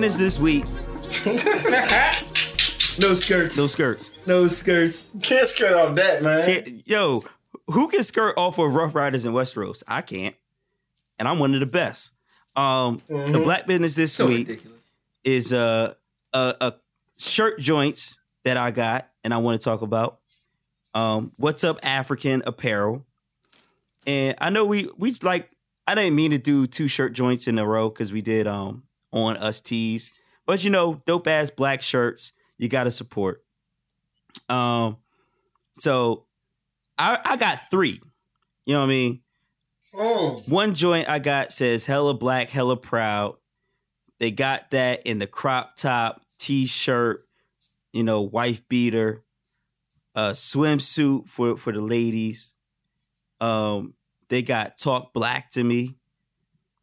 business this week. no skirts. No skirts. No skirts. Can't skirt off that, man. Can't- yo, who can skirt off of Ruff Ryders in Westeros? I can't, and I'm one of the best. Um, the Mhm. black business this So week ridiculous. is uh, a a shirt joints that I got, and I want to talk about. Um, what's up, African apparel? And I know we we like. I didn't mean to do two shirt joints in a row because we did um on us tees, but you know, dope ass black shirts you got to support. Um, so I I got three. You know what I mean? Mm. One joint I got says hella black, hella proud. They got that in the crop top, t-shirt, you know, wife beater, a swimsuit for for the ladies. Um, they got talk black to me,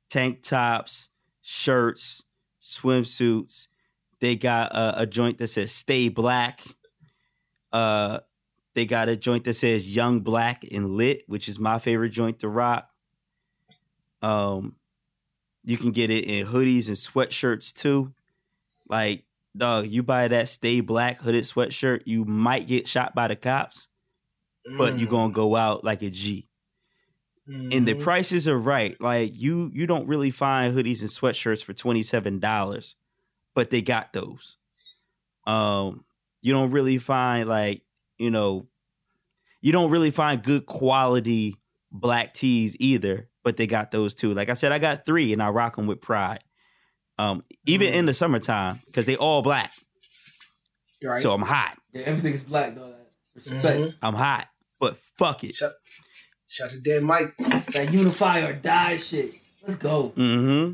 tank tops, shirts, swimsuits. They got a, a joint that says stay black. Uh, they got a joint that says young black and lit, which is my favorite joint to rock. Um, you can get it in hoodies and sweatshirts too. Like, dog, you buy that stay black hooded sweatshirt, you might get shot by the cops, but Mm. gonna go out like a G. And the Mhm. prices are right. Like you you don't really find hoodies and sweatshirts for $27, but they got those. Um, you don't really find like, you know, you don't really find good quality black tees either, but they got those too. Like I said, I got three and I rock them with pride. Um, even Mm. in the summertime, because they all black. Right. So I'm hot. Yeah, everything is black, dog. Respect. Mhm. I'm hot. But fuck it. Shout, shout to dead Mike. That unify or die shit. Let's go. Mm-hmm.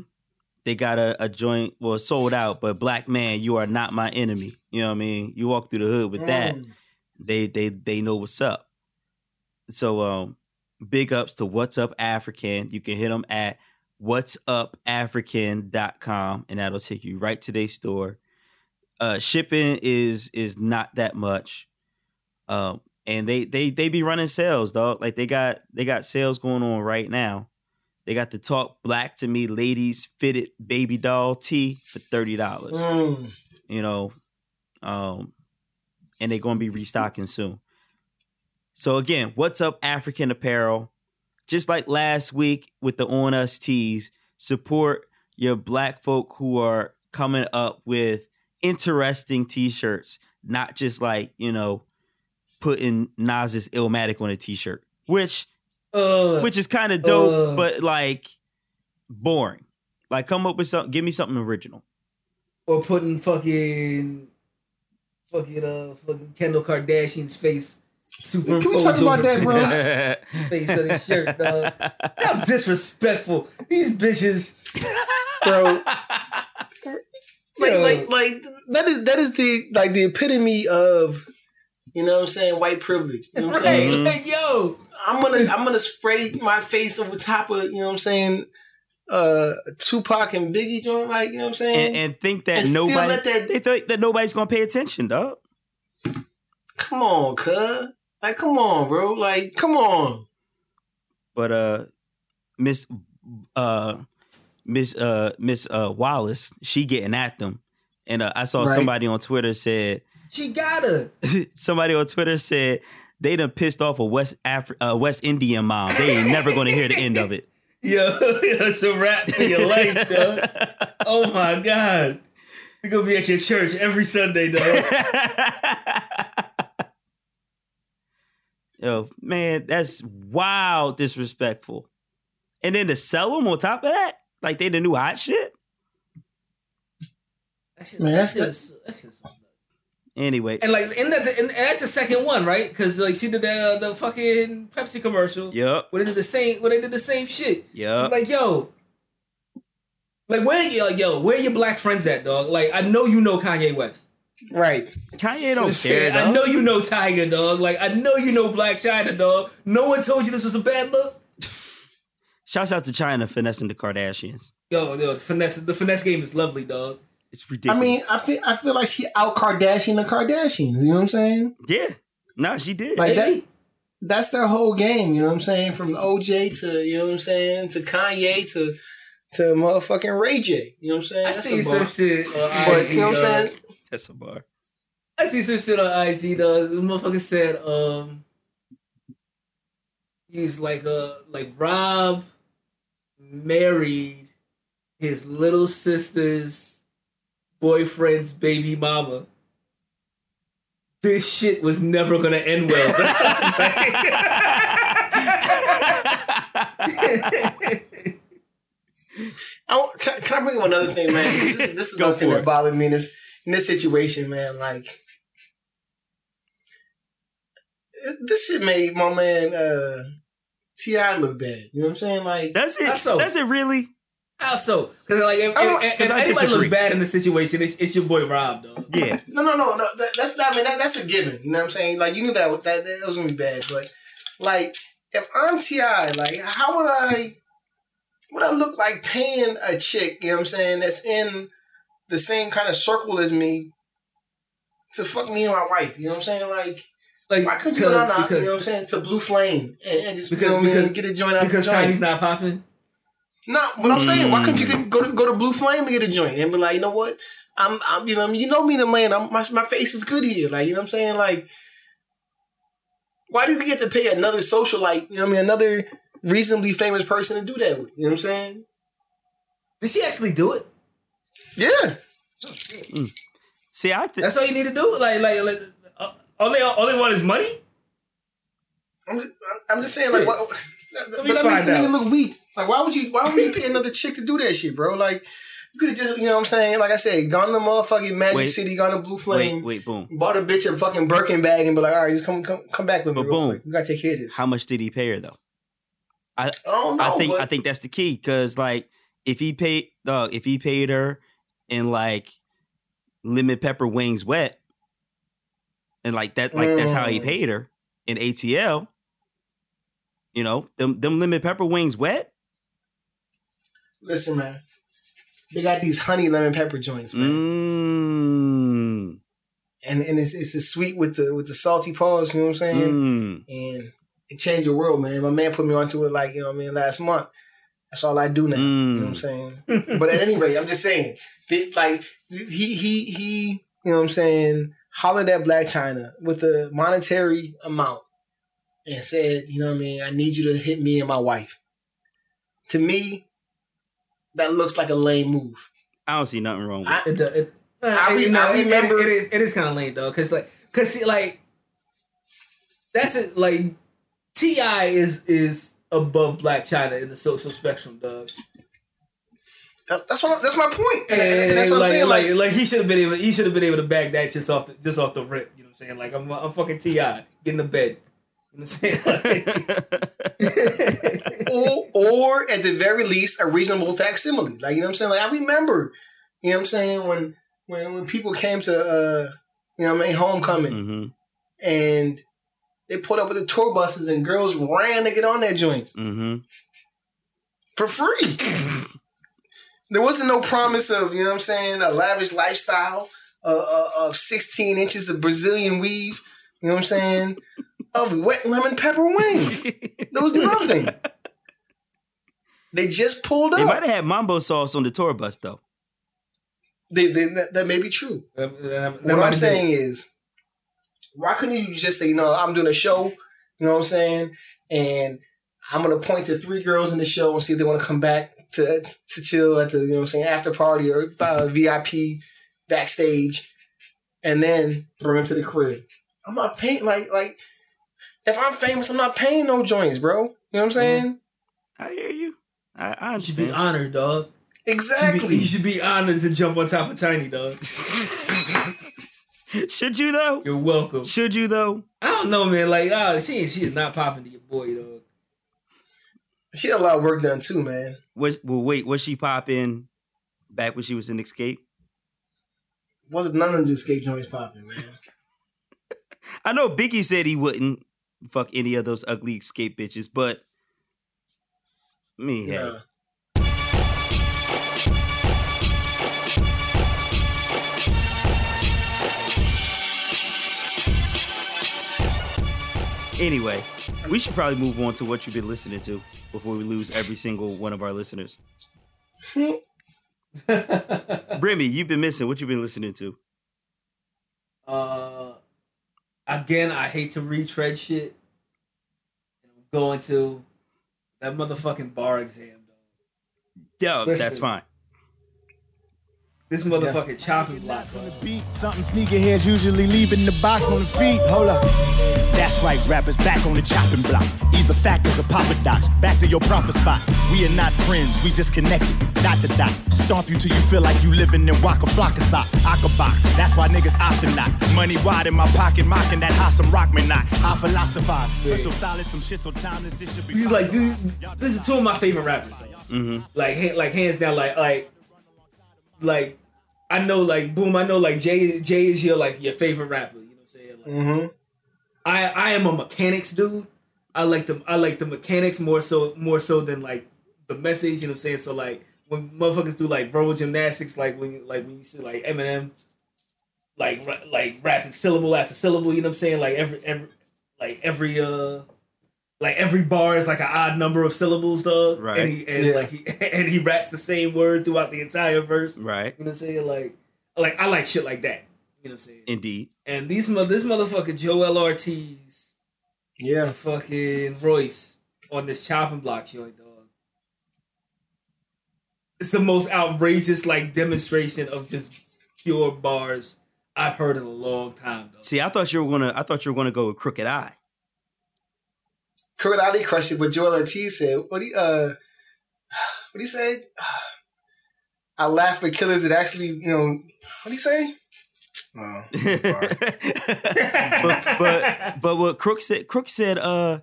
They got a, a joint, well, sold out, but black man, you are not my enemy. You know what I mean? You walk through the hood with that, Mm. they they they know what's up. So um big ups to What's Up African. You can hit them at whatsupafrican.com and that'll take you right to their store. Uh shipping is is not that much. Um and they they they be running sales, dog. Like they got they got sales going on right now. They got the Talk Black to Me ladies fitted baby doll tee for thirty dollars. Mm. You know, um, and they're gonna be restocking soon. So again, what's up, African apparel? Just like last week with the On Us tees, support your black folk who are coming up with interesting t-shirts, not just like you know putting Nas's Illmatic on a t-shirt, which Uh, which is kind of dope, Uh. but like boring. Like, come up with something. Give me something original. or putting fucking fucking uh fucking Kendall Kardashian's face superimposed Can we talk about over that, bro? face of the shirt, dog. How disrespectful. These bitches. Bro. Like, like, like that is that is the like the epitome of you know what I'm saying white privilege. You know what I'm Right, saying? Mhm. like yo. I'm gonna I'm gonna spray my face over top of you know what I'm saying uh Tupac and Biggie joint like you know what I'm saying. and, and think that And nobody let that- they think that nobody's gonna pay attention, dog. come on, cuz like come on, bro. Like come on. But uh, Miss uh, Miss uh, Miss uh, Wallace, she getting at them, and uh, I saw Right. somebody on Twitter said She gotta. somebody on Twitter said they done pissed off a West Afri- uh, West Indian mom. They ain't never gonna hear the end of it. Yo, it's a rap for your life, dog. Oh my god. You're gonna be at your church every Sunday, dog. Yo, man, that's wild disrespectful. And then to sell them on top of that, like they the new hot shit. That shit, Man, that that's- shit's- that shit's- Anyway, And like, in that, and that's the second one, right? Because like she did the uh, the fucking Pepsi commercial. yep, Where they did the same. Where they did the same shit. yep. Like yo, like where you like yo, where your black friends at, dog? Like I know you know Kanye West. Right. Kanye don't care. I though. know you know Tyga, dog. Like I know you know Blac Chyna, dog. No one told you this was a bad look. Shouts out to Chyna finessing the Kardashians. Yo, yo, the finesse, the finesse game is lovely, dog. It's I mean, I feel I feel like she out Kardashian the Kardashians. You know what I'm saying? yeah, nah, she did. Like that. That's their whole game. You know what I'm saying? From OJ to you know what I'm saying to Kanye to to motherfucking Ray J. You know what I'm saying? I That's see a some shit. On But you know what I'm saying? That's a bar. I see some shit on IG though. The motherfucker said, um, he was like, uh, like Rob married his little sister's boyfriend's baby mama. This shit was never gonna end well. I can, can I bring up another thing, man? This, is- this is Go another thing for that bothered me in this in this situation, man. Like this shit made my man uh, T.I. look bad. You know what I'm saying? Like that's it? That's so- Does it really? How so? Because like, if, I don't- if, oh, if 'cause I anybody looks bad in the situation, it's, it's your boy Rob, though. Yeah. no, no, no, no. That, that's not. I mean, that, that's a given. You know what I'm saying? Like you knew that that that was gonna be bad, but like if I'm T.I., like how would I? Would I look like paying a chick? You know what I'm saying? That's in the same kind of circle as me to fuck me and my wife. You know what I'm saying? Like. Like, Why couldn't you go down, because, you know what I'm saying, to Blue Flame and, and just Because- you know what I because- get a joint out because the joint? Tiny's not popping. No, what I'm saying, why couldn't you Mm. go to go to Blue Flame and get a joint and be like, you know what, I'm, I'm you know, you know me, the man, I'm, my my face is good here, like you know what I'm saying, like. Why do you get to pay another socialite, you know what I mean, another reasonably famous person to do that with? You know what I'm saying? Did she actually do it? Yeah. See, I think That's all you need to do. Like, like, like uh, all they all they want is money. I'm just, I'm just saying, like, Shit. what, Let but me that makes the nigga look weak. Like, why would you? Why would you pay another chick to do that shit, bro? Like, you could have just, you know what I'm saying? Like I said, gone to motherfucking Magic Wait. City, gone to Blue Flame, wait, wait, boom. bought a bitch a fucking Birkin bag, and be like, all right, just come, come, come back with me, But real boom. quick. We gotta take care of this. How much did he pay her though? I don't know. I think but I think that's the key because like if he paid dog, if he paid her in like lemon pepper wings wet, and like that, like that's how he Mm. paid her in ATL. You know them them lemon pepper wings wet. Listen, man, they got these honey lemon pepper joints, man, Mmm. and and it's it's the sweet with the with the salty paws. You know what I'm saying? Mmm. And it changed the world, man. My man put me onto it, like you know what I mean, last month. That's all I do now. You know what I'm Mm. saying? but at any rate, I'm just saying, they, like he he he, you know what I'm saying, hollered at Blac Chyna with a monetary amount and said, you know what I mean, I need you to hit me and my wife. To me, that looks like a lame move. I don't see nothing wrong with I- it. It, it, I I, re- no, I it- it- remember- it is it is kind of lame though, cause like, cause see, like, that's it. Like, T.I. is is above Blac Chyna in the social spectrum, dog. That, that's what that's my point. And, And, and that's what like, I'm saying. like, Like, like, he should have been able, he should have been able to bag that just off the just off the rip. You know what I'm saying? Like, I'm I'm fucking T.I., get in the bed. You know what I'm saying? Like, or, or at the very least, a reasonable facsimile. Like you know what I'm saying. Like I remember, you know what I'm saying when when when people came to uh you know what I mean homecoming hmm and they pulled up with the tour buses and girls ran to get on that joint hmm for free. there wasn't no promise of you know what I'm saying a lavish lifestyle uh, uh, of 16 inches of Brazilian weave. You know what I'm saying of wet lemon pepper wings. There was nothing. They just pulled up. They might have had mambo sauce on the tour bus though. They, they, that, that may be true. that- that- that What I'm have saying is, why couldn't you just say, you know, I'm doing a show, you know what I'm saying? And I'm going to point to three girls in the show and see if they want to come back to to chill at the, you know what I'm saying, after party or uh, VIP backstage and then bring them to the crib. I'm not paying, like, like, if I'm famous, I'm not paying no joints, bro. You know what I'm saying? I hear you. I, I You should be honored, dog. You should Exactly. be, you should be honored to jump on top of Tiny, dog. Should you though? You're welcome. Should you though? I don't know, man. Like, ah, she she is not popping to your boy, dog. She had a lot of work done too, man. Was well, wait, was she popping back when she was in Xscape? Wasn't none of the Xscape joints popping, man. I know Biggie said he wouldn't fuck any of those ugly Xscape bitches, but me, hey, Nah. Anyway, we should probably move on to what you've been listening to before we lose every single one of our listeners. Remy, you've been missing. What you been listening to? uh, again, I hate to retread shit. I'm going to that motherfucking bar exam, though. Yo, Listen. that's fine. This motherfucking chopping block, bro. beat. Something sneaker heads usually leaving the box on the feet. Hold up. That's right, rappers back on the chopping block. Either factors or papa docs. Back to your proper spot. We are not friends, we just connected. Dot to dot. Stomp you till you feel like you living in Waka Flocka sock. Aka box. That's why niggas opting not. Money wide in my pocket, mocking that hot some rock me not. I philosophize. Such so solid, some shit so timeless, it should be. These like these, this is two of my favorite rappers. Mm-hmm. Like like hands down, like like like I know like boom, I know like Jay Jay is your like your favorite rapper. You know what I'm saying? Like, Mm-hmm. I I am a mechanics dude. I like the I like the mechanics more so more so than like the message. You know what I'm saying? So like when motherfuckers do like verbal gymnastics, like when you like when you see like Eminem, like ra- like rapping syllable after syllable. You know what I'm saying? Like every every like every uh like every bar is like an odd number of syllables, dog. Right. And he and Yeah. like he and he raps the same word throughout the entire verse. Right. You know what I'm saying? Like like I like shit like that. You know what I'm saying? Indeed. And these mo- this motherfucker Joel Ortiz Yeah. and fucking Royce on this chopping block joint, dog. It's the most outrageous like demonstration of just pure bars I've heard in a long time, dog. See, I thought you were gonna. I thought you were gonna go with Crooked I. Kurt Ali crushed it, but Joel Ortiz said, "What he uh, what he said? I laugh at killers that actually, you know, what he say? Oh, it's hard. but, but but what Crook said Crook said uh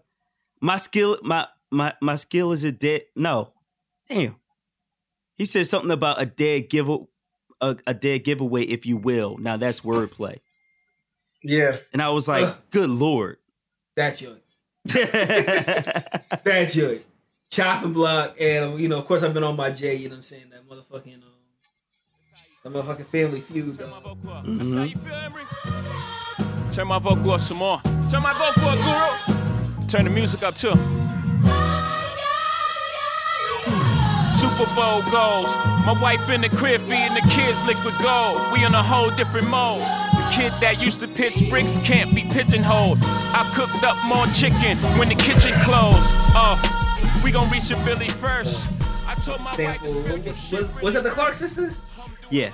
my skill my my my skill is a dead no damn he said something about a dead give a, a dead giveaway if you will now that's wordplay yeah, and I was like Ugh. good lord That's joint. That joint. Chopping block, and you know, of course, I've been on my J. You know what I'm saying? That motherfucking, um, that motherfucking Family Feud, dog. Turn my vocal up some more. Turn my vocal up, Guru. Turn the music up too. Super Bowl goals. My wife in the crib feeding the kids liquid gold. We on a whole different mode. The kid that used to pitch bricks can't be pigeonholed. I cooked up more chicken when the kitchen closed. Oh, we gon' reach a Billy first. I told my wife Sample. to spill Was, was, was that the Clark sisters? yeah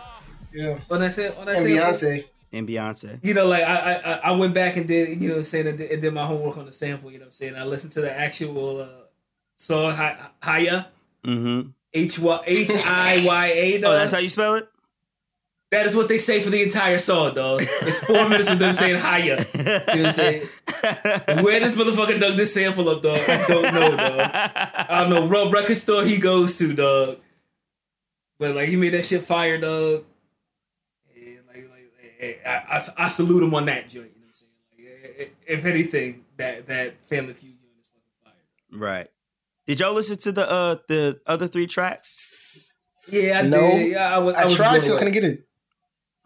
yeah. On that, sa- on that And sample? Beyonce. and Beyonce you know, like I, I I- I went back and did you know what I'm saying and did, and did my homework on the sample. You know what I'm saying. I listened to the actual uh, song Hi- Haya mm-hmm H Y H I Y A. oh that's how you spell it That is what they say for the entire song, dog. It's four minutes of them saying Haya. You know what I'm saying? Where this motherfucker dug this sample up, dog? I don't know, dog. I don't know. What record store he goes to, dog. But like he made that shit fire, dog. And like, like eh, I, I, I salute him on that joint. You know what I'm saying? Like, eh, eh, if anything, that that Family Feud joint is fucking fire. right did y'all listen to the uh the other three tracks Yeah, I No. did. Yeah, I was. I, I was tried blown to. I away. couldn't get it.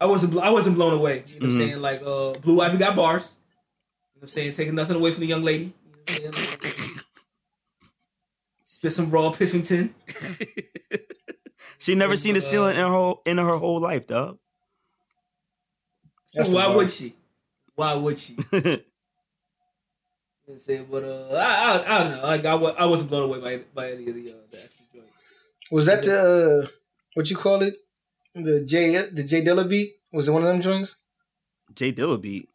I wasn't. I wasn't blown away. You know what. I'm saying? Like, uh, Blue Ivy got bars. You know what I'm saying? Taking nothing away from the young lady. You know what I'm? Spit some raw Piffington. she never seen a ceiling in her whole, in her whole life dog That's Why would she? Why would she? You know what I'm saying? But uh, I, I, I don't know. Like, I, wa- I wasn't blown away by by any of the uh, the extra joints. Was that the uh, what you call it? The J the J Dilla beat? Was it one of them joints? Jay Dilla beat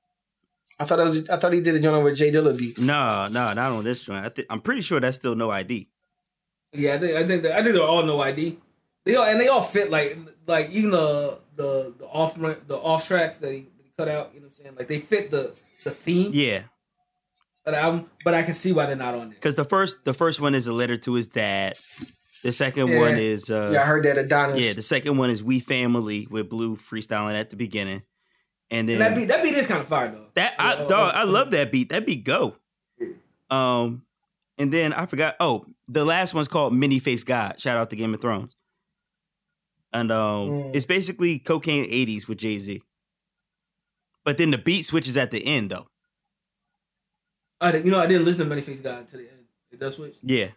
I thought it was. I thought he did a joint over J Dilla beat. no no not on this joint I thi- I'm pretty sure that's still No I.D. Yeah, I think I think that, I think they're all no ID. They all and they all fit like like even the the the off the off tracks that he, that he cut out. You know what I'm saying? Like they fit the the theme yeah of the album, but I can see why they're not on there. Because the first the first one is a letter to his dad. The second Yeah. one is uh Yeah, I heard that Adnis. yeah, the second one is We Family with Blue freestyling at the beginning. And then And that beat that beat is kind of fire though. that I Yeah, dog, I love that beat. That beat go. Um and then I forgot oh, the last one's called Many Face God. Shout out to Game of Thrones. And um Mm. it's basically cocaine 80s with Jay-Z. But then the beat switches at the end though. I didn't- you know I didn't listen to Many Face God to the end. It does switch. Yeah.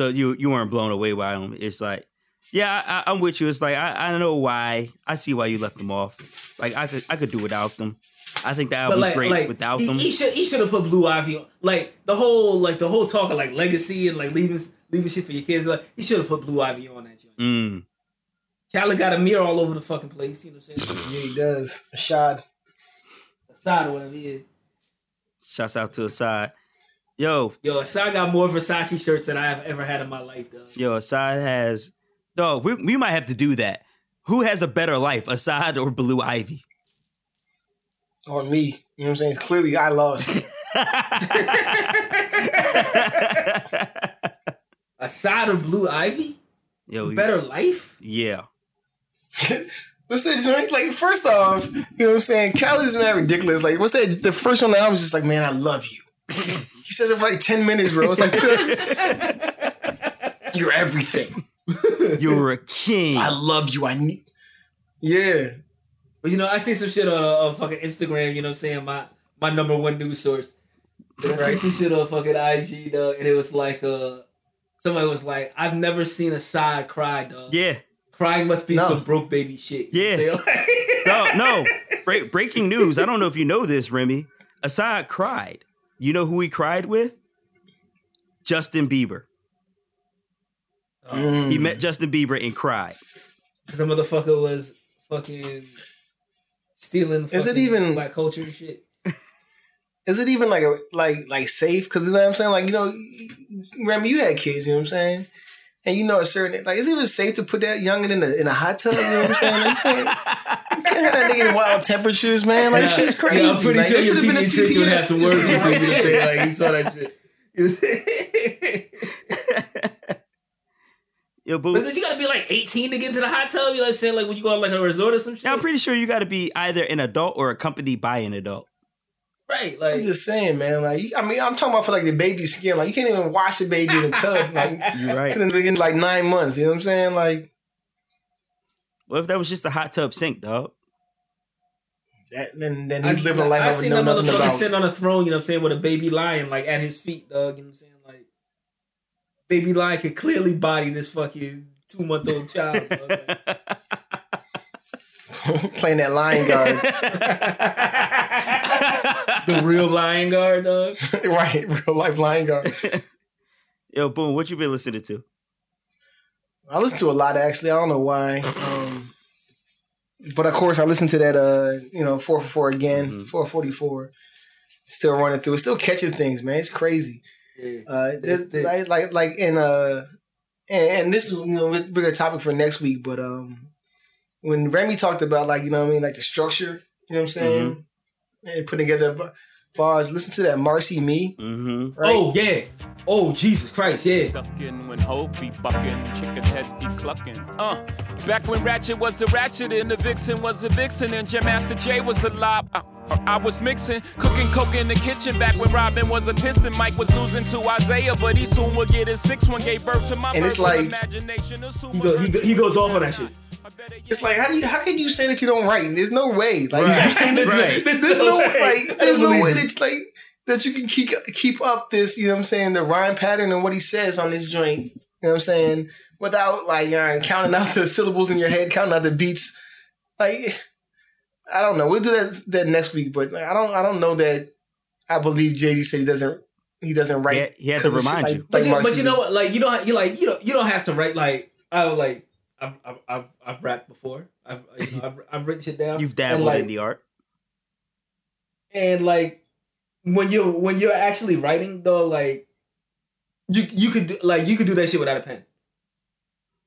So you you weren't blown away by them. It's like, yeah, I, I, I'm with you. It's like I, I don't know why. I see why you left them off. Like I could I could do without them. I think that But album's like, great like without he, them. he should he should have put Blue Ivy on. Like the whole like the whole talk of like legacy and like leaving leaving shit for your kids. Like he should have put Blue Ivy on that joint. Mm. Khaled got a mirror all over the fucking place. You know what I'm saying? Yeah, he does. Shad. Side or whatever. Yeah. Shouts out to Asahd. Yo, Yo, Asahd got more Versace shirts than I have ever had in my life, dog. yo, Asahd has. Dog, we, we might have to do that. Who has a better life, Asahd or Blue Ivy? On me. You know what I'm saying? It's clearly I lost. Asahd or Blue Ivy? Yo, Better life? Yeah. What's that joint? Like, first off, you know what I'm saying? Khaled's man ridiculous. Like, what's that? The first one, the album's just like, man, I love you. he says it for like 10 minutes, bro. It's like, you're everything. You're a king. I love you. I need. Yeah. But you know, I see some shit on, uh, on fucking Instagram, you know what I'm saying? My my number one news source. And I see Right. some shit on fucking IG, dog, and it was like uh somebody was like, I've never seen Asahd cry, dog. yeah. Crying must be No. some broke baby shit. Yeah. know what No, no. Break, breaking news. I don't know if you know this, Remy. Asahd cried. You know who he cried with? Justin Bieber. Mm. He met Justin Bieber and cried. Cause the motherfucker was fucking stealing Is it even- black culture and shit. Is it even like a like like safe? Because you know what I'm saying. Like you know, Remy, you had kids. You know what I'm saying. And you know a certain like, is it even safe to put that youngin in a in a hot tub? You know what I'm saying? Like, you, can't, you can't have that nigga in wild temperatures, man. Like shit's crazy. Yeah, I'm pretty Like, sure there your should've pediatrician would have some words with you. You know what I'm saying? Like, you saw that shit. Yo, But but you gotta be like 18 to get into the hot tub. You like saying like when you go on like a resort or some shit. now I'm pretty sure you got to be either an adult or accompanied by an adult. right. I'm Like just saying, man. Like, I mean, I'm talking about for like the baby skin. Like, you can't even wash the baby in the tub. Like, You're right. in like nine months. You know what I'm saying? Like, What if that was just a hot tub sink, dog? That, then then I, he's living life I I seen know that nothing motherfucker about. sitting on a throne. You know what I'm saying with a baby lion like at his feet, dog. You know what I'm saying like baby lion could clearly body this fucking two month old child. dog. playing that lion guard. the real lion guard, dog. right, real life lion guard. Yo, boom, what you been listening to? I listen to a lot actually. I don't know why. Um, but of course, I listen to that. Uh, you know, four for four again, Mhm. four forty four. Still running through. Still catching things, man. It's crazy. Uh, there's, That's it. like, like, like in uh, and, and this is you know a bigger topic for next week. But um, when Remy talked about like you know what I mean like the structure, you know what I'm saying, and putting together bars. Listen to that Marcy Me. Mm-hmm. Right? Oh yeah. Oh Jesus Christ, yeah. Ducking when hope be bucking, chicken heads be clucking. Uh, back when Ratchet was a ratchet and the Vixen was a vixen and Jam Master Jay was a lob. I, I was mixing, cooking coke in the kitchen back when Robin was a piston. Mike was losing to Isaiah, but he soon would get his six one. Gave birth to my And it's like- imagination. He, go, he, go, he goes off on that shit. It's like how do you how can you say that you don't write? There's no way. Like Right. I'm saying, there's, Right. there's, no way. Like there's no way Unbelievable. that's like that you can keep keep up this. You know what I'm saying? The rhyme pattern and what he says on this joint. You know what I'm saying? Without like you know, counting out the syllables in your head, counting out the beats. Like I don't know. We'll do that that next week. But like, I don't I don't know that I believe Jay Z said he doesn't he doesn't write. He had- he had to 'cause of shit remind like- you. But you, but you know what? Like you don't you like you don't you don't have to write like I was like I've I've I've, I've rapped before. I've you know, I've, I've written shit down. You've dabbled like, in the art. and like when you when you're actually writing though, like you you could do, like you could do that shit without a pen.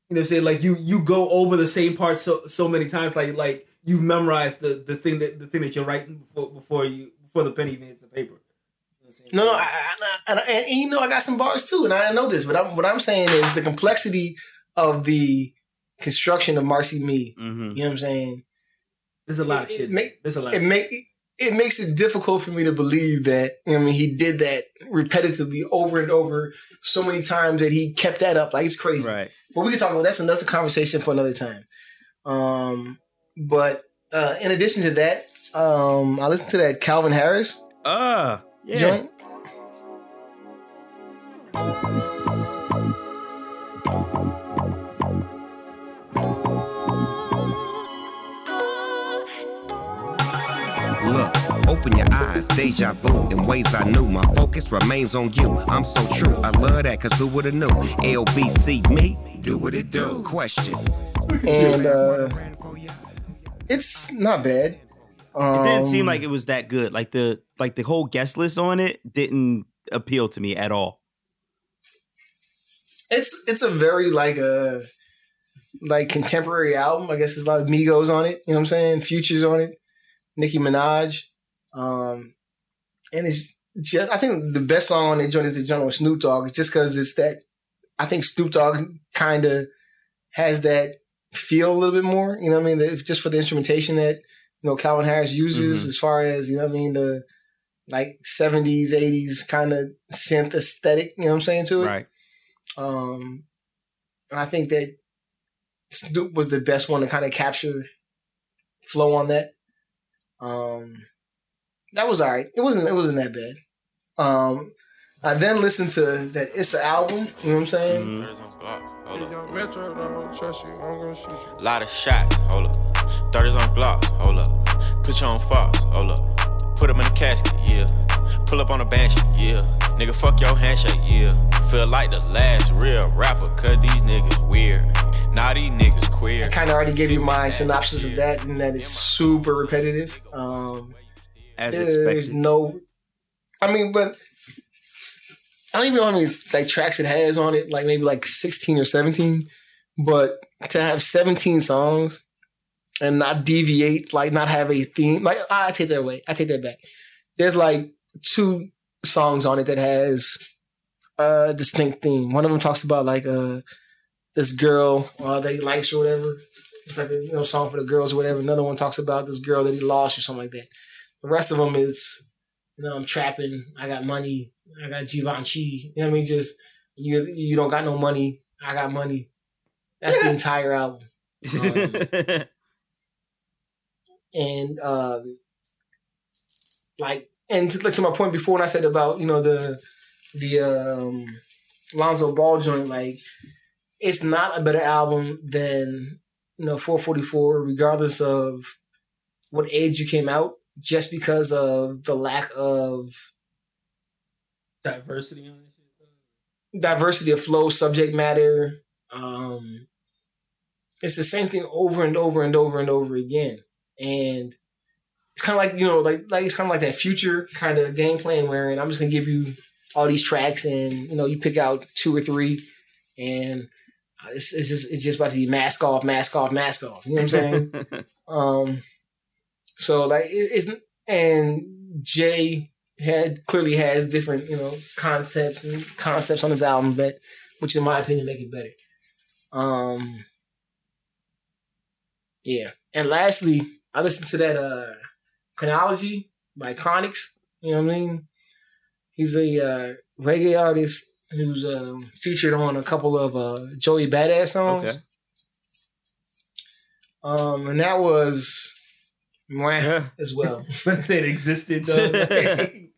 You know what I'm saying? Like you you go over the same parts so so many times, like like you've memorized the the thing that the thing that you're writing before before you before the pen even hits the paper. You know what I'm saying? No, no, I, I, I, and, and you know I got some bars too, and I know this, but I'm, what I'm saying is the complexity of the construction of Marcy Me. Mm-hmm. You know what I'm saying? There's a lot of shit. make- There's a lot. It make it makes it difficult for me to believe that. You know I mean, he did that repetitively over and over so many times that he kept that up. Like it's crazy. Right. But we can talk about that's another conversation for another time. Um, but uh, in addition to that, um, I listened to that Calvin Harris Uh, yeah. joint. Open your eyes, deja vu in ways I knew. My focus remains on you. I'm so true. I love that, cause who would've knew? LBC me, do what it do. Question. and uh, it's not bad. Um, It didn't seem like it was that good. Like the like the whole guest list on it didn't appeal to me at all. it's it's a very like a like contemporary album. I guess there's a lot of Migos on it. You know what I'm saying? Futures on it. Nicki Minaj. Um, and it's just I think the best song on that joint is the joint with Snoop Dogg. Just because it's that I think Snoop Dogg kind of has that feel a little bit more. You know what I mean? That just for the instrumentation that you know Calvin Harris uses, Mhm. as far as you know what I mean the like 70s, 80s kind of synth aesthetic. You know what I'm saying to it. Right. Um, and I think that Snoop was the best one to kind of capture flow on that. Um, that was alright. It wasn't. It wasn't that bad. Um, I then listened to that It's an album. You know what I'm saying? Mhm. Thirties on block, hold up. Metro don't trust you, I'm gonna shoot you. Lot of shots, hold up. 30s on block, hold up. Put you on Fox, hold up. Put him in a casket, yeah. Pull up on a banshee, yeah. Nigga, fuck your handshake, yeah. Feel like the last real rapper, cause these niggas weird. Now these niggas queer. I kind of already gave you my synopsis of that, and that it's super repetitive. Um, As there's expected. no, I mean, but I don't even know how many like tracks it has on it. Like maybe like sixteen or seventeen. But to have seventeen songs and not deviate, like not have a theme, like I take that away. I take that back. There's like two songs on it that has a distinct theme. One of them talks about like uh this girl uh, that he likes or whatever. It's like a you know song for the girls or whatever. Another one talks about this girl that he lost or something like that. The rest of them is, you know, I'm trapping. I got money. I got Givenchy. You know what I mean? Just you, you don't got no money. I got money. That's the entire album. Um, and um, like, and to, like to my point before when I said about you know the the um, Lonzo Ball joint, like it's not a better album than you know 444, regardless of what age you came out, just because of the lack of Diversity on this shit. diversity of flow, subject matter. Um, it's the same thing over and over and over and over again, and it's kind of like you know, like like it's kind of like that future kind of game plan wherein I'm just gonna give you all these tracks, and you know, you pick out two or three, and it's, it's just it's just about to be mask off, mask off, mask off. You know what I'm saying? Um, so like it isn't, and Jay had clearly has different you know concepts and concepts on his album that, which in my opinion make it better. Um, yeah, and lastly, I listened to that uh chronology by Chronixx. You know what I mean? He's a uh, reggae artist who's um, featured on a couple of uh, Joey Badass songs. Okay. Um, and that was mwah as well. But I said it existed though.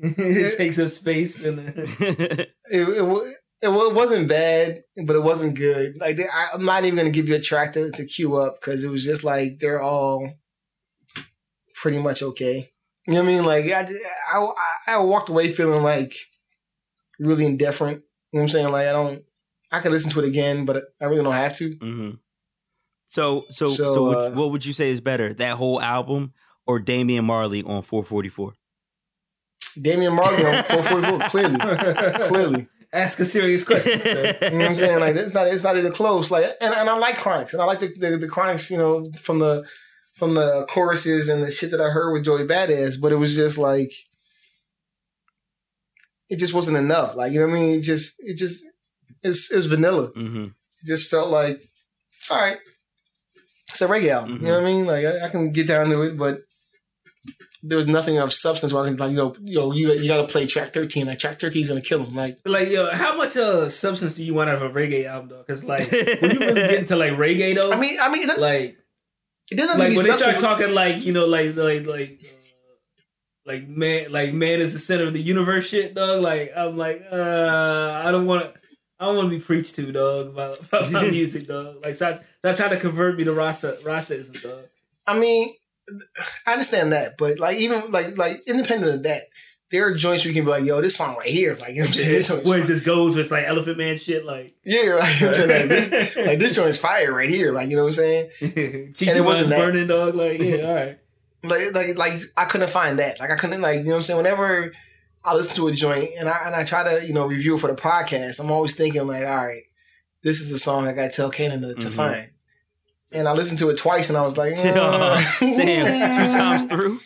Like, it takes up space and it, it, it, it wasn't bad, but it wasn't good. Like they, I, I'm not even gonna give you a track to, to queue up because it was just like they're all pretty much okay. You know what I mean? Like I, I, I walked away feeling like really indifferent. You know what I'm saying? Like I don't, I could listen to it again, but I really don't have to. hmm So, so, so, So, would- uh, what would you say is better, that whole album or Damian Marley on 444? Damian Marley on 444, clearly, clearly. ask a serious question. Sir. You know what I'm saying? Like it's not it's not even close. Like and, and I like Chronixx and I like the, the the Chronixx, you know, from the from the choruses and the shit that I heard with Joey Badass, but it was just like it just wasn't enough. Like, you know what I mean? It just it just it's it's vanilla. hmm It just felt like, all right, it's a reggae album. You know what I mean? Like I, I can get down to it, but there was nothing of substance where I can like, you know, yo, you you gotta play track 13. Like track 13 is gonna kill him. Like Like, yo, how much uh substance do you want out of a reggae album though? Because like, when you really get into like reggae though, I mean, I mean, it, like, it doesn't like to be when they start talking like, you know, like, like, like, uh, like man, like man is the center of the universe, shit, dog. Like, I'm like, uh, I don't want to. I don't want to be preached to, dog, about, about my music, dog. Like, stop, stop trying to convert me to Rasta, Rastaism, dog. I mean, I understand that, but like even like like independent of that, there are joints where you can be like, yo, this song right here, like you know what I'm saying, this joint's Where it just goes with like Elephant Man shit, like yeah, like, you know what I'm saying? like, this, like this joint's fire right here, like you know what I'm saying. Chi it wasn't burning dog, like yeah, all right. like like like I couldn't find that. Like I couldn't like you know what I'm saying. Whenever I listen to a joint and I and I try to you know review it for the podcast, I'm always thinking like, all right, this is the song I got to tell Cannon to, to Mhm. find. And I listened to it twice, and I was like, Damn, "Uh." two times through.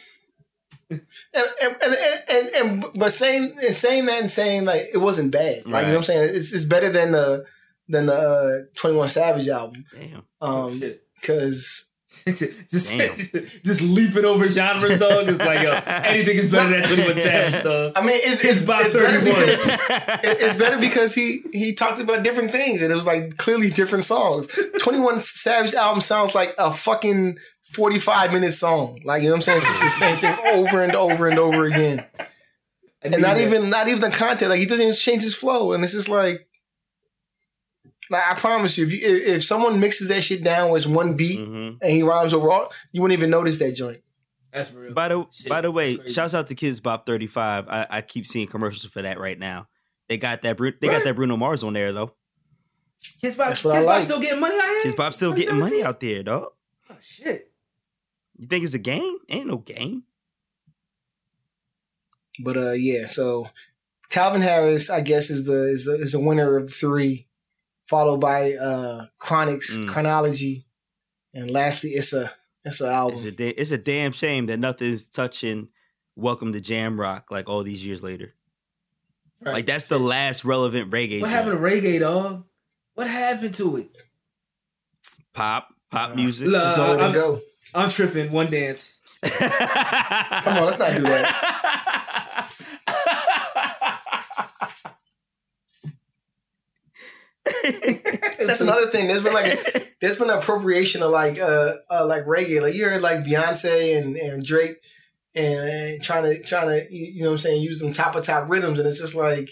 And and, and, and, and but saying and saying that and saying like it wasn't bad. Like you know what I'm saying. It's it's better than the than the uh, Twenty One Savage album. Damn. Um, because just Damn. just leaping over genres, dog. It's like yo, anything is better than Twenty One Savage, dog. I mean it's Kids it's, by it's better 31. because it- it's better because he he talked about different things and it was like clearly different songs. Twenty One Savage album sounds like a fucking forty five minute song. Like you know what I'm saying? It's the same thing over and over and over again. and not even not even the content. Like he doesn't even change his flow, and it's just like, like I promise you, if you, if, if someone mixes that shit down with one beat Mhm. and he rhymes overall, you wouldn't even notice that joint. That's real. By the Shit, by the way, shouts out to Kidz Bop thirty five. I, I keep seeing commercials for that right now. They got that Bru- they got that Bruno Mars on there though. Kidz Bop, That's what Kidz Bop like. still getting money out here. Kidz Bop still getting money out there, dog. Oh shit. You think it's a game? Ain't no game. But uh, yeah. So Calvin Harris, I guess, is the is a, is a winner of three, followed by uh Chronixx Mm. Chronology, and lastly, it's a it's an album. It's a da- it's a damn shame that nothing's touching Welcome to Jamrock like all these years later. Right. Like that's the last relevant reggae. What happened to reggae, dog? What happened to it? Pop, pop Uh, music. There's nowhere to I'm- go. I'm tripping. One dance. Come on, let's not do that. That's another thing. There's been like a, there's been appropriation of like uh, uh like reggae. Like you heard like Beyonce and, and Drake and, and trying to trying to you you know what I'm saying use them top of top rhythms and it's just like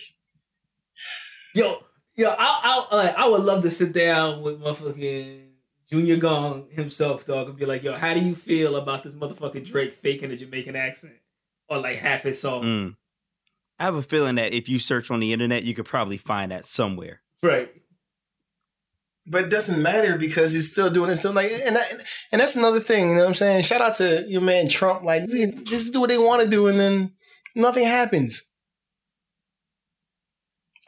Yo, yo, I, I, like, I would love to sit down with motherfucking Junior Gong himself, dog, and be like, yo, how do you feel about this motherfucking Drake faking a Jamaican accent or like half his songs? Mm. I have a feeling that if you search on the internet, you could probably find that somewhere. Right. But it doesn't matter because he's still doing it still like and that, and that's another thing, you know what I'm saying? Shout out to your man Trump like just do what they want to do and then nothing happens.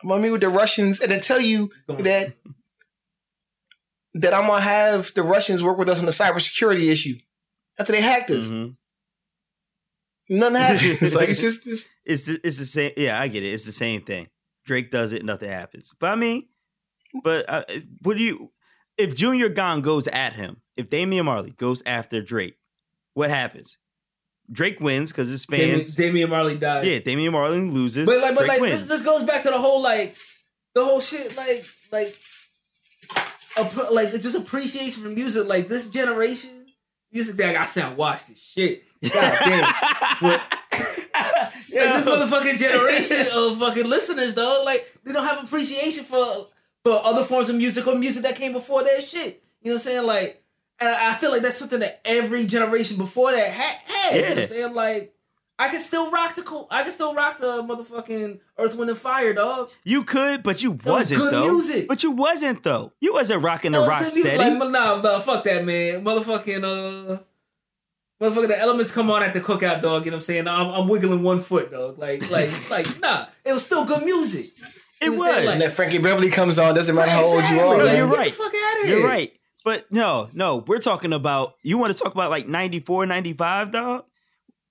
I'm gonna meet with the Russians and they tell you that that I'm gonna have the Russians work with us on the cybersecurity issue after they hacked us. Mhm. Nothing happens. It's like it's just it's, It's the, it's the same. Yeah, I get it. It's the same thing. Drake does it, nothing happens. But I mean, but uh, what do you? If Junior Gong goes at him, if Damian Marley goes after Drake, what happens? Drake wins because his fans. Damian Marley dies. yeah, Damian Marley loses. But like, but Drake like, this, this goes back to the whole like, the whole shit, like, like, like it's just appreciation for music. Like this generation, music that I sound washed as shit. God damn. But like this motherfucking generation of fucking listeners, though, like they don't have appreciation for for other forms of music or music that came before that shit. You know what I'm saying? Like, and I feel like that's something that every generation before that had. had You know what I'm saying? Like, I can still rock to cool. I can still rock to motherfucking Earth, Wind, and Fire, dog. You could, but you was wasn't good though. music. But you wasn't though. You wasn't rocking the was rock steady. Like, nah, nah, fuck that, man. Motherfucking, uh, motherfucking, the elements come on at the cookout, dog. You know what I'm saying? I'm, I'm wiggling one foot, dog. Like, like, like, nah. It was still good music. It saying? was. and that Frankie Beverly comes on, doesn't matter how old you are. No, you're right. the fuck out of. You're right. But no, no, we're talking about you want to talk about like 94, 95, dog?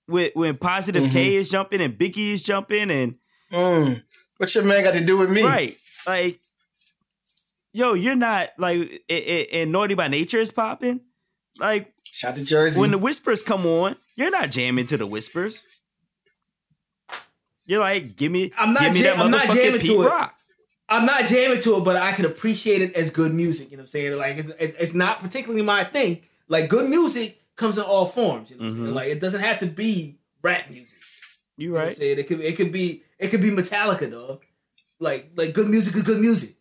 With when Positive Mm-hmm. K is jumping and Biggie is jumping and Mm. What your man got to do with me? right. Like yo, you're not like and Naughty by Nature is popping. Like Shout to Jersey. when the whispers come on, you're not jamming to the whispers. You're like, give me, I'm not give me jam- that I'm not motherfucking jamming to Pete it. Rock. I'm not jamming to it, but I can appreciate it as good music. You know what I'm saying? Like it's, it's not particularly my thing. Like good music comes in all forms. You know what I'm saying? Mm-hmm. Like it doesn't have to be rap music. You You know what I'm right? saying? It could it could be it could be Metallica, dog. Like like good music is good music.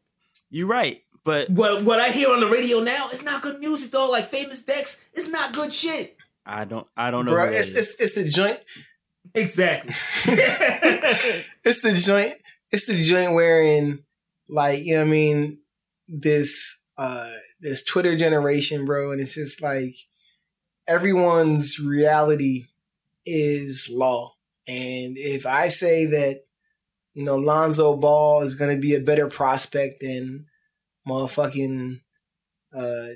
You're right. But What what I hear on the radio now, it's not good music, dog. Like famous Dex, it's not good shit. I don't. I don't know. bro. It's, it's it's the joint. Exactly. It's the joint. It's the joint wherein, like, you know what I mean, this uh this Twitter generation, bro, and it's just like everyone's reality is law. And if I say that, you know, Lonzo Ball is gonna be a better prospect than motherfucking uh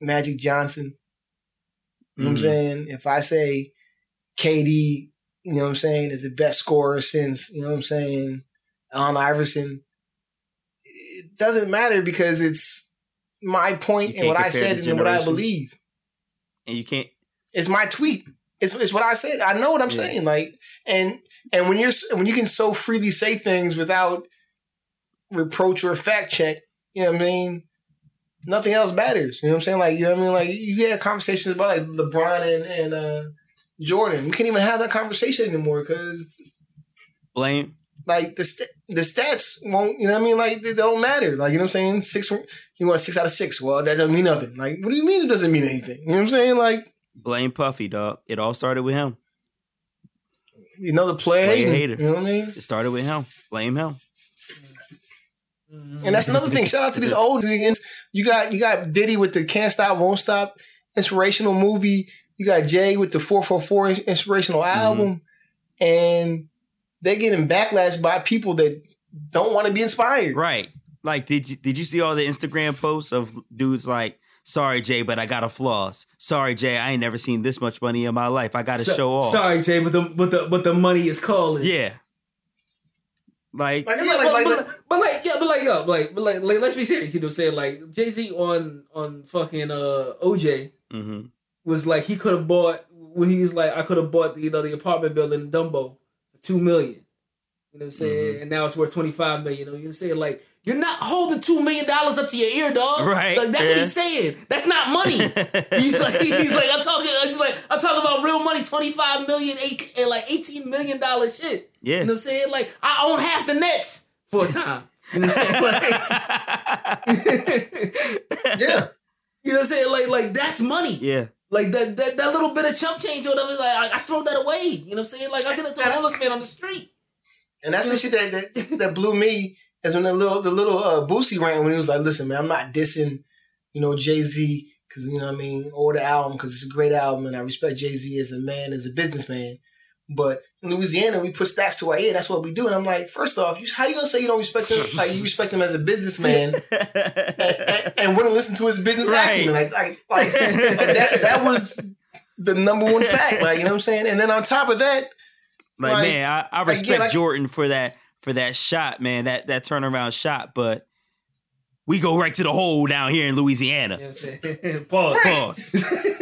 Magic Johnson, you know what I'm Mhm. saying? If I say KD you know what I'm saying, is the best scorer since, you know what I'm saying, Allen Iverson. It doesn't matter because it's my and what I said and what I believe. and you can't. It's my tweet. It's, it's what I said. I know what I'm Yeah. saying. Like, and and when you're when you can so freely say things without reproach or fact check, you know what I mean. Nothing else matters. You know what I'm saying? Like, you know what I mean? Like, you had conversations about like LeBron and and uh, Jordan. We can't even have that conversation anymore because Blame. like the st- the stats won't you know what I mean like they don't matter like you know what I'm saying six you want six out of six well that doesn't mean nothing like what do you mean it doesn't mean anything you know what I'm saying like Blame Puffy, dog. It all started with him. you know the hating, hater. you know what I mean It started with him. Blame him. and that's another thing shout out to these old niggas you got you got Diddy with the can't stop won't stop inspirational movie you got Jay with the 444 inspirational album and they're getting backlash by people that don't want to be inspired Right. Like, did you did you see all the Instagram posts of dudes like, "Sorry, Jay, but I got a floss. Sorry, Jay, I ain't never seen this much money in my life. I got to So- show off." Sorry, Jay, but the but the but the money is calling. Yeah. Like, Like, Yeah, like, but, like, but, like- but like yeah, but like yo, like but like, like let's be serious. You know, what I'm saying like Jay Z on on fucking uh OJ mhm. Was like he could have bought when he was like I could have bought the you know the apartment building in Dumbo for two million. You know what I'm saying? Mm-hmm. And now it's worth twenty five million. You know what I'm saying? Like you're not holding two million dollars up to your ear, dog. Right, Like that's what he's saying. That's not money. he's like he's like I'm talking. He's like I'm talking about real money. Twenty five million, eight, and like eighteen million dollar shit. yeah. You know what I'm saying? Like I own half the Nets for a time. You know what I'm saying? Like, yeah you know what I'm saying? Like like that's money. yeah. Like that, that that little bit of chump change or whatever, like I, I throw that away. You know what I'm saying? Like I get it to a homeless man on the street. And that's the shit that, that that blew me is when the little the little uh, Boosie rant when he was like, "Listen, man, I'm not dissing, you know, Jay Z because you know what I mean, or the album because it's a great album and I respect Jay Z as a man, as a businessman. But in Louisiana, we put stats to our ear. That's what we do. And I'm like, first off, you, how you gonna say you don't respect him? Like you respect him as a businessman and, and, and wouldn't listen to his business Right. acumen? Like, like, like, like that. That was the number one fact. Like you know what I'm saying. And then on top of that, Like, Like, man, I, I again, respect like- Jordan for that for that shot, man. That that turnaround shot, but we go right to the hole down here in Louisiana. You know what I'm saying? Pause. Pause.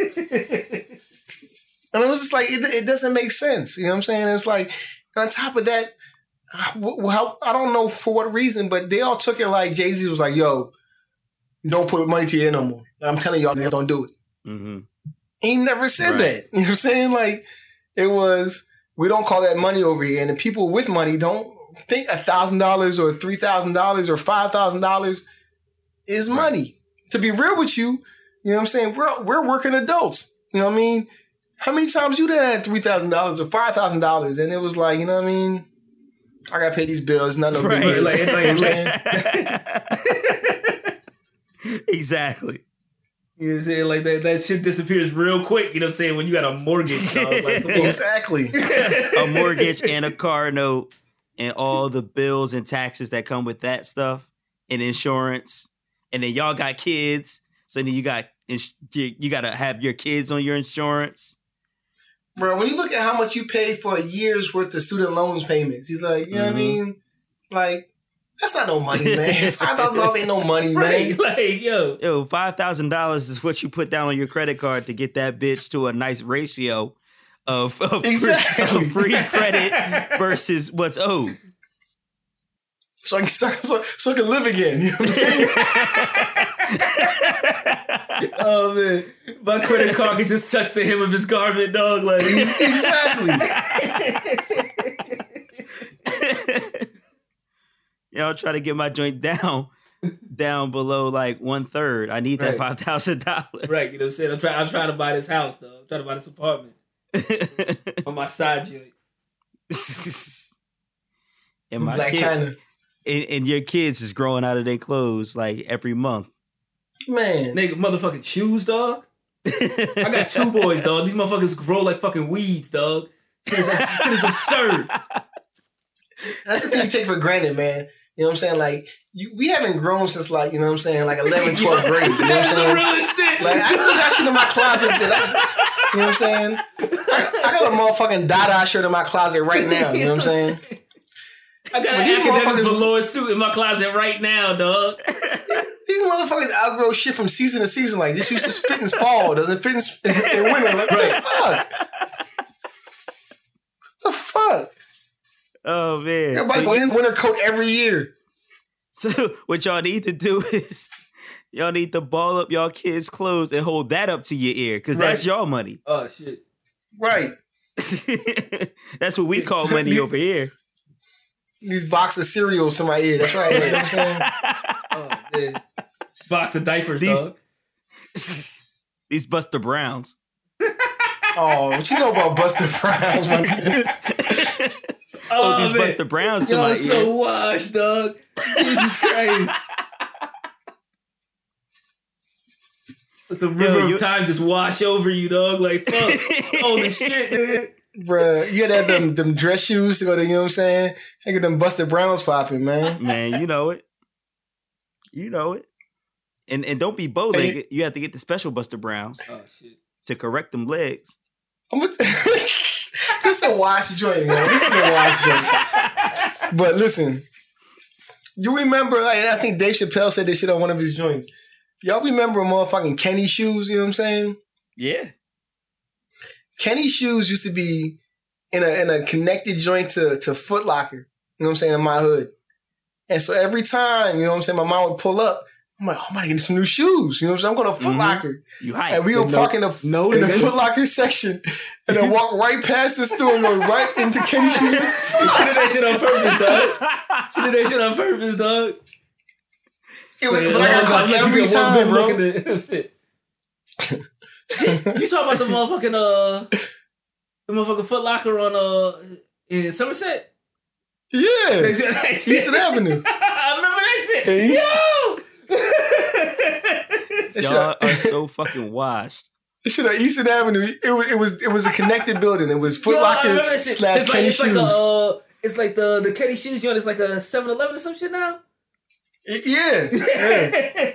And it was just like it, it doesn't make sense. You know what I'm saying? It's like on top of that, how I don't know for what reason, but they all took it like Jay Z was like, "Yo, don't put money to your ear no more." I'm telling y'all, don't do it. hmm He never said Right. that. You know what I'm saying? Like it was. We don't call that money over here, and the people with money don't think a thousand dollars or three thousand dollars or five thousand dollars is money. To be real with you, you know what I'm saying? We're we're working adults. You know what I mean? How many times you done had three thousand dollars or five thousand dollars, and it was like, you know what I mean? I gotta pay these bills. Not no big Right. deal. Like, You know what I'm saying? exactly. You know what I'm saying? Like that, that shit disappears real quick. You know what I'm saying? When you got a mortgage. Like. Exactly. a mortgage and a car note and all the bills and taxes that come with that stuff and insurance and then y'all got kids so then you got you you got to have your kids on your insurance bro, when you look at how much you pay for a year's worth of student loans payments, he's like, you know what I Mhm. mean? Like, that's not no money, man. Five thousand dollars ain't no money, Right? man. Like, yo, yo $5000 is what you put down on your credit card to get that bitch to a nice ratio of, of, free- Exactly. of free credit versus what's owed So I can so, so, I can live again. You know what I'm saying? oh man, my credit card can just touch the hem of his garment, dog. Like, exactly. y'all try to get my joint down down below like one third i need that $5000 right? You know what I'm saying? I'm trying. I'm trying to buy this house, though. I'm trying to buy this apartment on my side joint. and my Black kid, Chyna. And, and your kids is growing out of their clothes like every month. Man. Nigga, motherfucking shoes, dog. I got two boys, dog. These motherfuckers grow like fucking weeds, dog. Shit is, shit is absurd. That's the thing you take for granted, man. You know what I'm saying? Like, you, we haven't grown since like, you know what I'm saying, like 11, 12th grade. You know what I'm That's the saying? realest shit. Like, I still got shit in my closet. That I, you know what I'm saying? I, I got a motherfucking Dada shirt in my closet right now. You know what I'm saying? I got But an these academics motherfuckers- velour suit in my closet right now, dog. These motherfuckers outgrow shit from season to season. Like, this used to fit in fall, doesn't fit in, in winter. Like, what the fuck? What the fuck? Oh man. Everybody's So, wearing winter coat every year. so what y'all need to do is y'all need to ball up y'all kids' clothes and hold that up to your ear because that's Right. y'all money. Oh shit. Right. that's what we call money over here. These box of cereals to my ear. That's right. You know what I'm saying? Oh man. This box of diapers, These- dog. These Buster Browns. Oh, what you know about Buster Browns, man? Oh, oh, these man. Buster Browns to Y'all my ear. so washed, dog. Jesus Christ. Let the river you- of time just wash over you, dog. Like, fuck. Holy shit, dude. Bruh, you had to have them, them dress shoes to go to, you know what I'm saying? Hey, get them Buster Browns popping, man. Man, you know it. You know it. And and don't be bow legged. You have to get the special Buster Browns Oh, shit. to correct them legs. I'm gonna this is a wash joint, man. This is a wash joint. But listen, you remember, like, I think Dave Chappelle said this shit on one of his joints. Y'all remember motherfucking Kenny shoes, you know what I'm saying? Yeah. Kenny shoes used to be in a in a connected joint to to Foot Locker. You know what I'm saying in my hood. And so every time, you know what I'm saying, my mom would pull up. I'm like, oh, I'm gonna get some new shoes. You know what I'm saying? I'm going to Foot Mhm. Locker. You hype. And we would No- in the, no, in the. Foot Locker section and then walk right past the store and go right into Kenny shoes. She did that shit on purpose, dog. She did that shit on purpose, dog. It was, but I got caught every time, bro. look at it. you talking about the motherfucking uh the motherfucking Foot Locker on uh in Somerset? Yeah. Eastern Eastern Avenue. I remember that shit. Yeah, East- Yo! Y'all are so fucking washed. that shit on Eastern Avenue. It was it was it was a connected building. It was Foot Yo, Locker slash it's like, Kenny it's shoes. like a uh, it's like the the Kenny shoes joint. It's like a 7-Eleven or some shit now. yeah. yeah.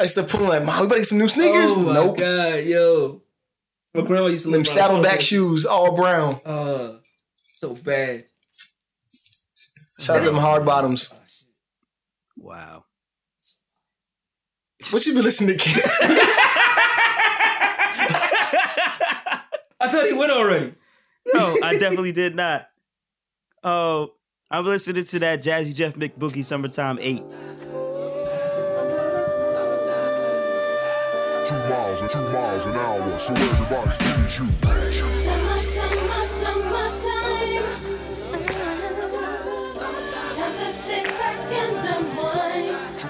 I used to pull like, mom, we better get some new sneakers. Oh my nope. god, yo! My grandma used to Them live saddleback Harlem. shoes, all brown. Uh, so bad. Shout out to them hard bottoms. Wow. What you been listening to? I thought he went already. No, I definitely did not. Oh, I'm listening to that Jazzy Jeff Mick Boogie Summertime 8. Two miles and two miles an hour, so everybody sees you. Summer, summer, summertime. Time to sit back and unwind.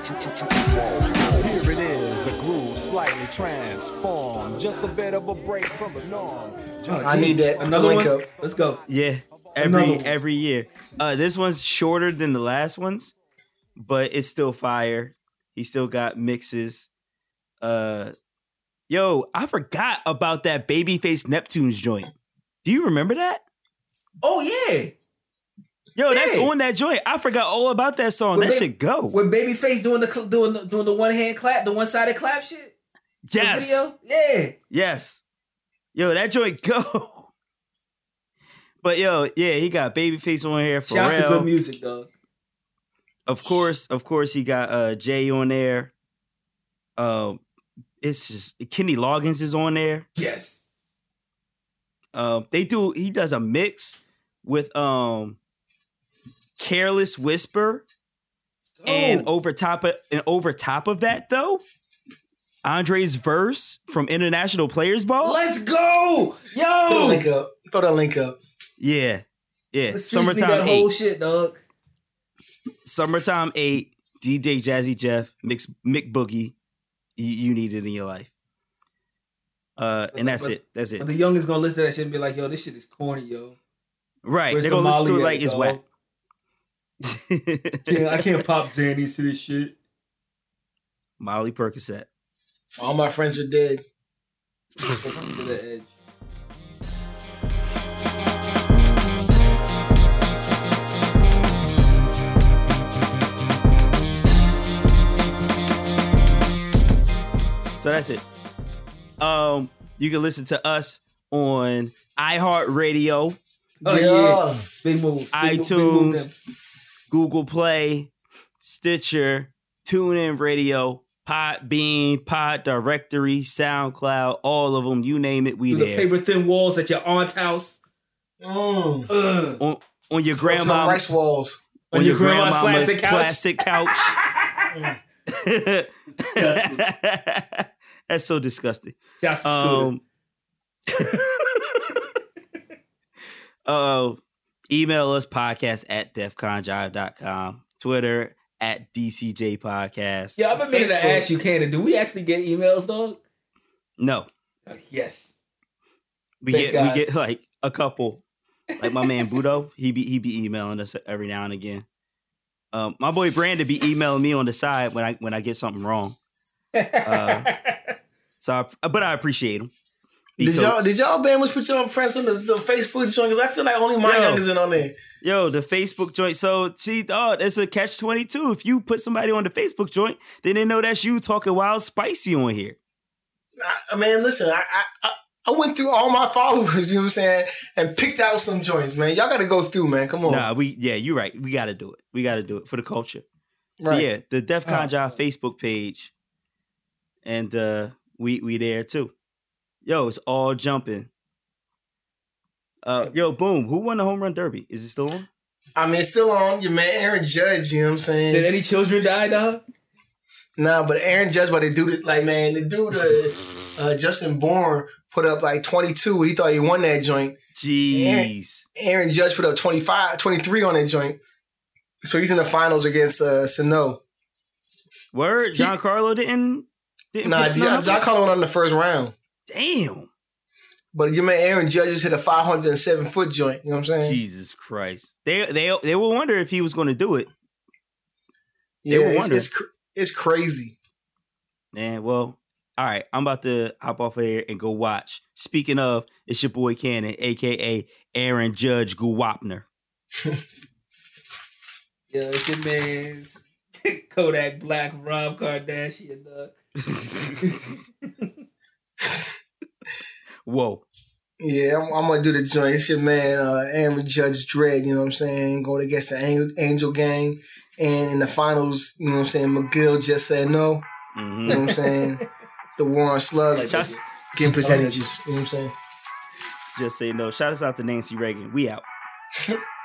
Here it is, a groove slightly transformed. Just a bit of a break from the norm. I need that Another link one. up. Let's go. Yeah, every every year. Uh, this one's shorter than the last ones, but it's still fire. He still got mixes. Uh, yo, I forgot about that Babyface Neptune's joint. Do you remember that? Oh yeah, Yo, that's on that joint. I forgot all about that song. When that they- should go. with Babyface doing the doing the, doing the one hand clap, the one sided clap shit. Yes. Yeah. yes. Yo, that joint go. But yo, yeah, he got Babyface on here. Shouts to good music, dog. Of course, of course, he got uh Jay on there. Um, it's just Kenny Loggins is on there. Yes. Um, they do. He does a mix with um, Careless Whisper, and Oh. over top of and over top of that though, Andre's verse from International Players Ball. Let's go, Throw that yo. link up. Throw that link up. Yeah, yeah. Let's Summertime that whole eight. shit, dog. Summertime eight. DJ Jazzy Jeff, Mix Mick Boogie. You, you need it in your life. Uh, and that's But- it. That's But it. the youngest gonna listen to that shit and be like, "Yo, this shit is corny, yo." Right. Where's They're gonna listen to Molly it like at, it's dog? whack. Yeah, I can't pop Xannies to this shit. Molly Percocet. All my friends are dead. to the edge. So that's it. Um, you can listen to us on iHeartRadio, Oh Yeah. yeah, big move. Big move, big move iTunes, Google Play, Stitcher, TuneIn Radio, Podbean, Pod Directory, SoundCloud, all of them. You name it, we through the paper thin walls at your aunt's house. Mm. Ugh. on, on your Some grandma, rice walls. On your grandma's grandmama's plastic couch. plastic couch. That's so disgusting. Shouts to Scooter. Um, uh, email us podcast at defconjive.com. Twitter at DCJ Podcast. yeah, I've been meaning to Facebook. ask you, Cannon, do we actually get emails, dog? No, Uh, yes. we Thank get we get like a couple. Like my man Budo, he be he be emailing us every now and again. Um, my boy Brandon be emailing me on the side when I when I get something wrong. Uh, So, I, but I appreciate him. He Did y'all did y'all bandwidth put your friends on the, the Facebook joint? Because I feel like only my Yo. youngest in on there. Yo, the Facebook joint. So, see, oh, it's a catch 22. If you put somebody on the Facebook joint, then they know that's you talking wild spicy on here. I, I mean, listen, I, I I I went through all my followers, you know what I'm saying, and picked out some joints, man. Y'all got to go through, man. Come on. Nah, we, yeah, you're right. We got to do it. We got to do it for the culture. So, Right. yeah, the DEF CON Oh, Jive. Facebook page. And uh we we there too. Yo, it's all jumping. Uh, yo, boom. Who won the home run derby? Is it still on? I mean, it's still on. Your man Aaron Judge, you know what I'm saying? Did any children die, dog? Nah, but Aaron Judge, but the dude, like, man, the dude, uh, uh, Justin Bour put up like 22. He thought he won that joint. Jeez. Aaron Judge put up 25, 23 on that joint. So he's in the finals against uh, Sano. Word, Giancarlo didn't. didn't Nah, John, Carlo went on the first round. Damn. But your man Aaron Judge just hit a 507 foot joint. You know what I'm saying? Jesus Christ. They they they will wonder if he was going to do it. yeah, were it's, it's, it's crazy. Man, well, all right. I'm about to hop off of there and go watch. Speaking of, it's your boy Cannon, aka Aaron Judge Guwapner. Yeah, it's your man's Kodak Black Rob Kardashian, dog. Whoa. Yeah, I'm, I'm gonna do the joint. It's your man uh, Aaron Judge Dredd. You know what I'm saying? Going against the Angel, Angel Gang, and in the finals, you know what I'm saying? McGill just said no. You Mhm. know what I'm saying? The War on Slug Shout- getting percentages. You know what I'm saying? Just say no. Shout us out to Nancy Reagan. We out.